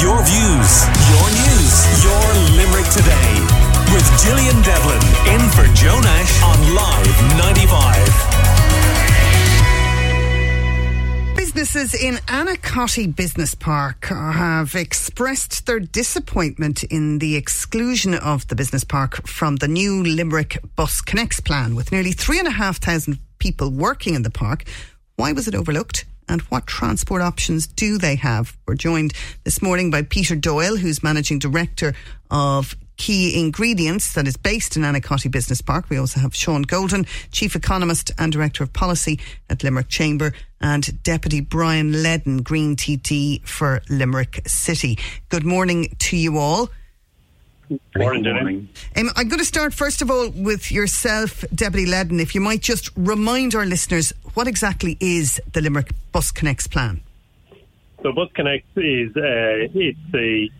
Your views, your news, your Limerick today. With Gillian Devlin in for Joe Nash on Live 95. Businesses in Annacotty Business Park have expressed their disappointment in the exclusion of the business park from the new Limerick Bus Connects plan. With nearly 3,500 people working in the park, why was it overlooked? And what transport options do they have? We're joined this morning by Peter Doyle, who's Managing Director of Key Ingredients that is based in Annacotty Business Park. We also have Sean Golden, Chief Economist and Director of Policy at Limerick Chamber, and Deputy Brian Leddin, Green TD for Limerick City. Good morning to you all. Morning, morning. Um, I'm going to start first of all with yourself, Deputy Leddin. If you might just remind our listeners what exactly is the Limerick Bus Connects plan. So Bus Connects is uh, it's a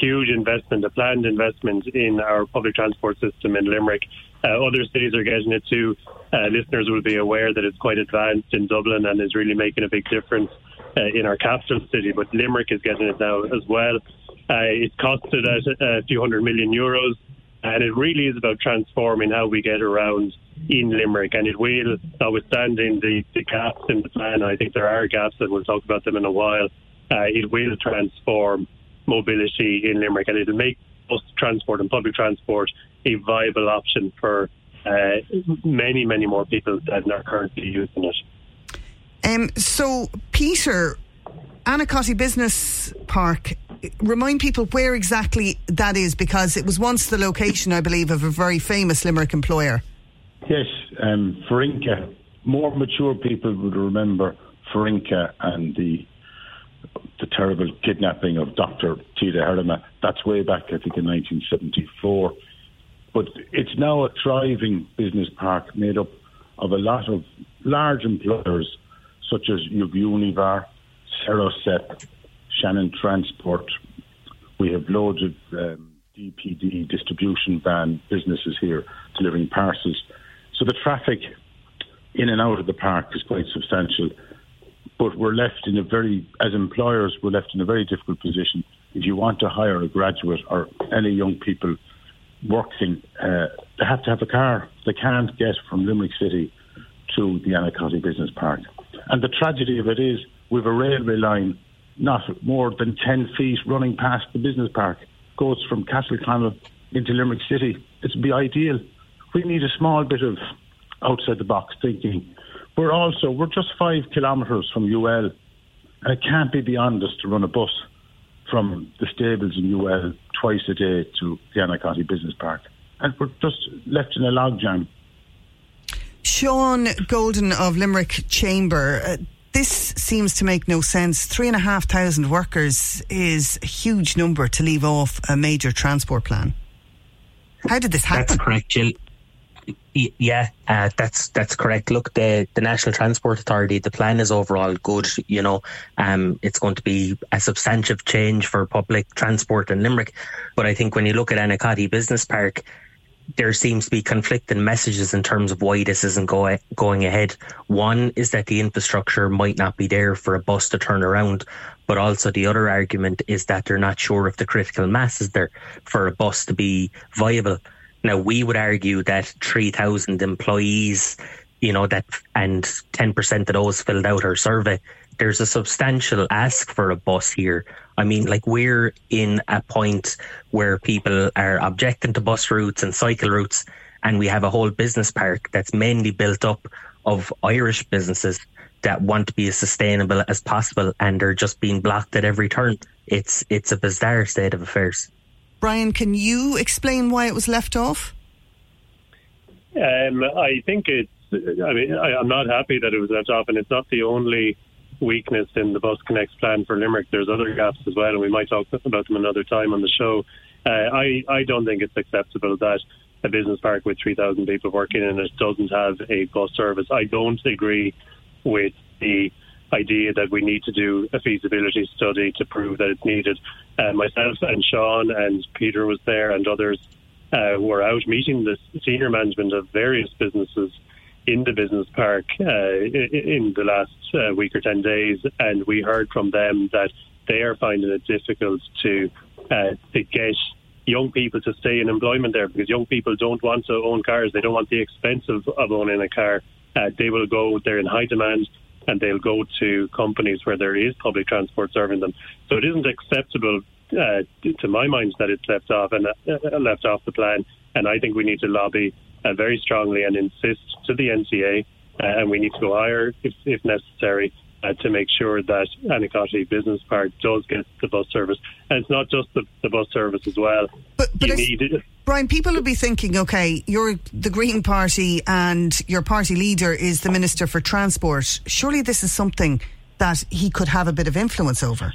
huge investment, a planned investment in our public transport system in Limerick. Uh, other cities are getting it too. Uh, listeners will be aware that it's quite advanced in Dublin and is really making a big difference uh, in our capital city. But Limerick is getting it now as well. Uh, it's costed at a few hundred million euros, and it really is about transforming how we get around in Limerick. And it will, notwithstanding the, the gaps in the plan, I think there are gaps, and we'll talk about them in a while. Uh, it will transform mobility in Limerick, and it'll make bus transport and public transport a viable option for uh, many, many more people than are currently using it. Um, so, Peter, Annacotty Business Park remind people where exactly that is because it was once the location, I believe, of a very famous Limerick employer. Yes, um, Ferenka. More mature people would remember Ferenka and the the terrible kidnapping of Dr. Tiede Herrema. That's way back, I think, in 1974. But it's now a thriving business park made up of a lot of large employers such as Univar, Serosep, Shannon Transport. We have loads of um, DPD distribution van businesses here delivering parcels. So the traffic in and out of the park is quite substantial. But we're left in a very, as employers, we're left in a very difficult position. If you want to hire a graduate or any young people working, uh, they have to have a car. They can't get from Limerick City to the Annacotty Business Park. And the tragedy of it is we've a railway line not more than 10 feet running past the business park, goes from Castleconnell into Limerick City. It'd be ideal. We need a small bit of outside the box thinking. We're also, we're just five kilometres from UL, and it can't be beyond us to run a bus from the stables in UL twice a day to the Annacotty Business Park. And we're just left in a logjam. Sean Golden of Limerick Chamber. Uh, this seems to make no sense. Three and a half thousand workers is a huge number to leave off a major transport plan. How did this happen? That's correct, Jill. Yeah, uh, that's that's correct. Look, the the National Transport Authority, the plan is overall good. You know, um, it's going to be a substantive change for public transport in Limerick. But I think when you look at Annacotty Business Park, there seems to be conflicting messages in terms of why this isn't go, going ahead. One is that the infrastructure might not be there for a bus to turn around, but also the other argument is that they're not sure if the critical mass is there for a bus to be viable. Now, we would argue that 3,000 employees, you know, that and 10% of those filled out our survey there's a substantial ask for a bus here. I mean, like we're in a point where people are objecting to bus routes and cycle routes, and we have a whole business park that's mainly built up of Irish businesses that want to be as sustainable as possible, and they're just being blocked at every turn. It's it's a bizarre state of affairs. Brian, can you explain why it was left off? Um, I think it's. I mean, I, I'm not happy that it was left off, and it's not the only weakness in the Bus Connects plan for Limerick. There's other gaps as well, and we might talk about them another time on the show. Uh, I, I don't think it's acceptable that a business park with 3,000 people working in it doesn't have a bus service. I don't agree with the idea that we need to do a feasibility study to prove that it's needed. Uh, myself and Sean and Peter was there and others uh, were out meeting the senior management of various businesses in the business park uh, in the last uh, week or 10 days, and we heard from them that they are finding it difficult to uh, to get young people to stay in employment there because young people don't want to own cars. They don't want the expense of, of owning a car. Uh, they will go, they're in high demand and they'll go to companies where there is public transport serving them. So it isn't acceptable, uh, to my mind, that it's left off and uh, left off the plan. And I think we need to lobby uh, very strongly and insist to the NTA, uh, and we need to go higher if, if necessary uh, to make sure that Annacotty Business Park does get the bus service. And it's not just the, the bus service as well. But, but you need Brian, people will be thinking, okay, you're the Green Party and your party leader is the Minister for Transport. Surely this is something that he could have a bit of influence over.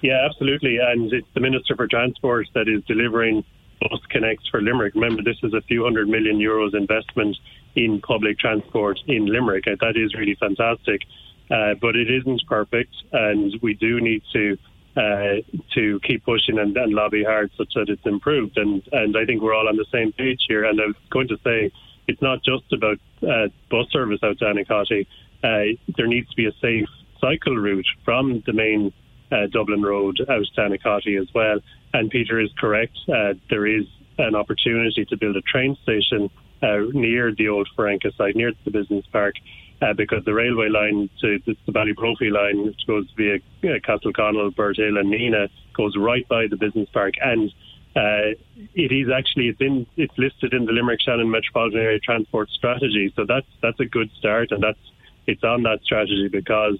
Yeah, absolutely. And it's the Minister for Transport that is delivering Bus Connects for Limerick. Remember, this is a few hundred million euros investment in public transport in Limerick. That is really fantastic. Uh, but it isn't perfect, and we do need to uh, to keep pushing and, and, lobby hard such that it's improved. And and I think we're all on the same page here. And I was going to say it's not just about uh, bus service out to Annacotty. Uh, there needs to be a safe cycle route from the main uh, Dublin Road out to Annacotty as well. And Peter is correct. Uh, there is an opportunity to build a train station near the old Ferenka site, near the business park uh, because the railway line to the, the Ballybrophy line, which goes via uh, Castleconnell, Hill, and Nenagh, goes right by the business park, and uh, it is actually it's in it's listed in the Limerick Shannon Metropolitan Area Transport Strategy. So that's that's a good start, and that's it's on that strategy because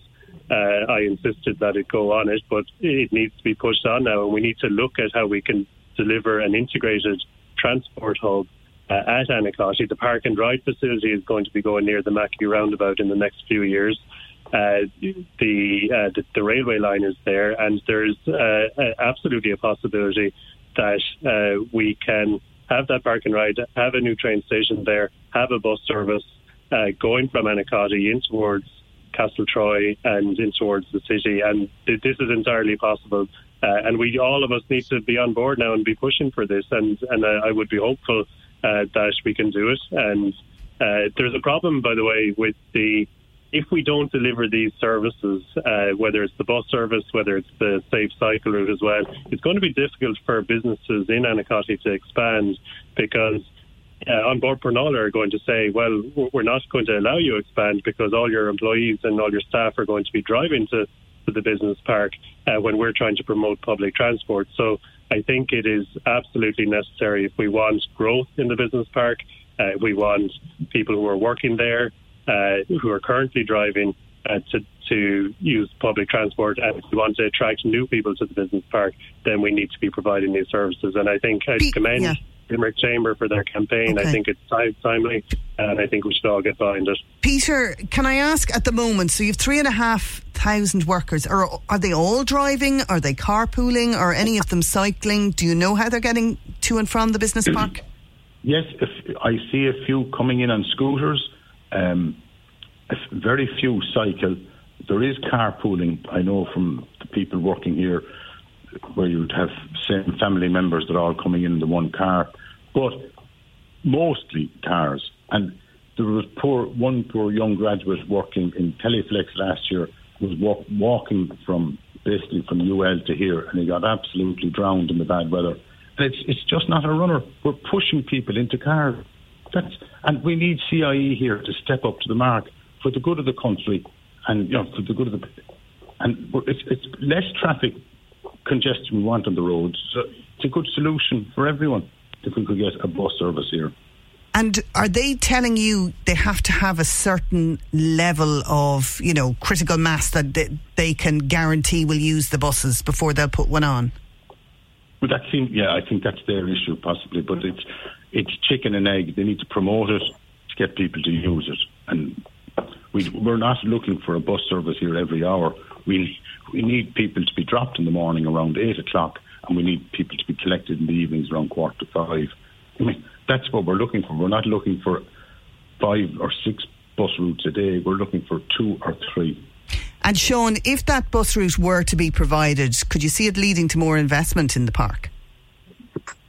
uh, I insisted that it go on it, but it needs to be pushed on now, and we need to look at how we can deliver an integrated transport hub uh, at Annacotty. The park and ride facility is going to be going near the Mackey roundabout in the next few years. Uh, the, uh, the, the railway line is there, and there's uh, absolutely a possibility that uh, we can have that park and ride, have a new train station there, have a bus service going from Annacotty in towards Castletroy and in towards the city, and th- this is entirely possible. and we all of us need to be on board now and be pushing for this. And and I would be hopeful uh, that we can do it. And uh, there's a problem, by the way, with the if we don't deliver these services, uh, whether it's the bus service, whether it's the safe cycle route as well, it's going to be difficult for businesses in Annacotty to expand because uh, An Bord Pleanála are going to say, well, we're not going to allow you to expand because all your employees and all your staff are going to be driving to, to the business park uh, when we're trying to promote public transport. So I think it is absolutely necessary if we want growth in the business park, uh, we want people who are working there, uh, who are currently driving, uh, to, to use public transport. And if we want to attract new people to the business park, then we need to be providing these services. And I think I commend. Yeah. Limerick Chamber for their campaign. Okay. I think it's timely, and I think we should all get behind it. Peter, can I ask at the moment? So you have three and a half thousand workers. Are are they all driving? Are they carpooling? Or any of them cycling? Do you know how they're getting to and from the business park? Yes, if I see a few coming in on scooters. Um, very few cycle. There is carpooling. I know from the people working here where you'd have same family members that are all coming in the one car, but mostly cars. And there was poor one poor young graduate working in Teleflex last year was walk, walking from basically from UL to here, and he got absolutely drowned in the bad weather. And it's it's just not a runner. We're pushing people into cars. That's and we need CIE here to step up to the mark for the good of the country, and you know for the good of the and it's it's less traffic congestion we want on the roads. So it's a good solution for everyone if we could get a bus service here. And are they telling you they have to have a certain level of, you know, critical mass that they, they can guarantee will use the buses before they'll put one on? Well, that seems, yeah, I think that's their issue possibly, but it's it's chicken and egg. They need to promote it to get people to use it, and we, we're not looking for a bus service here every hour. We we need people to be dropped in the morning around eight o'clock, and we need people to be collected in the evenings around quarter to five. I mean, that's what we're looking for. We're not looking for five or six bus routes a day. We're looking for two or three. And Sean, if that bus route were to be provided, could you see it leading to more investment in the park?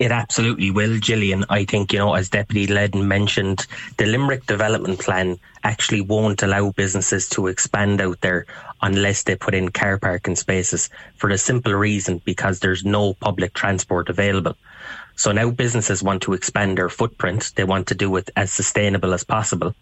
It absolutely will, Gillian. I think, you know, as Deputy Leddin mentioned, the Limerick Development Plan actually won't allow businesses to expand out there unless they put in car parking spaces for the simple reason because there's no public transport available. So now businesses want to expand their footprint. They want to do it as sustainable as possible.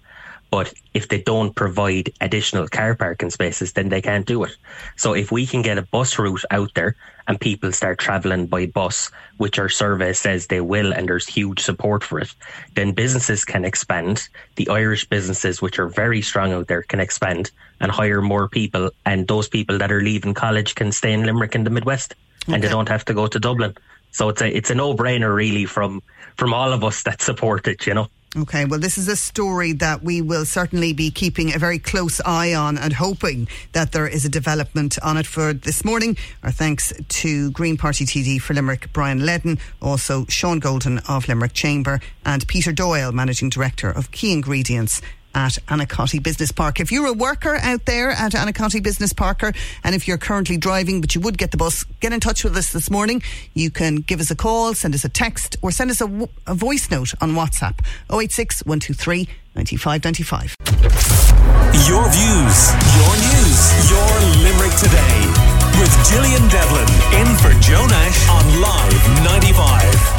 But if they don't provide additional car parking spaces, then they can't do it. So if we can get a bus route out there and people start traveling by bus, which our survey says they will, and there's huge support for it, then businesses can expand. The Irish businesses, which are very strong out there, can expand and hire more people. And those people that are leaving college can stay in Limerick in the Midwest okay. and they don't have to go to Dublin. So it's a, it's a no brainer really from, from all of us that support it, you know. Okay, well, this is a story that we will certainly be keeping a very close eye on and hoping that there is a development on it for this morning. Our thanks to Green Party TD for Limerick, Brian Leddin, also Sean Golden of Limerick Chamber, and Peter Doyle, Managing Director of Key Ingredients at Annacotty Business Park. If you're a worker out there at Annacotty Business Parker and if you're currently driving but you would get the bus, get in touch with us this morning. You can give us a call, send us a text or send us a voice note on WhatsApp 086 123 9595. Your views, your news, your Limerick today with Gillian Devlin in for Joe Nash on Live 95.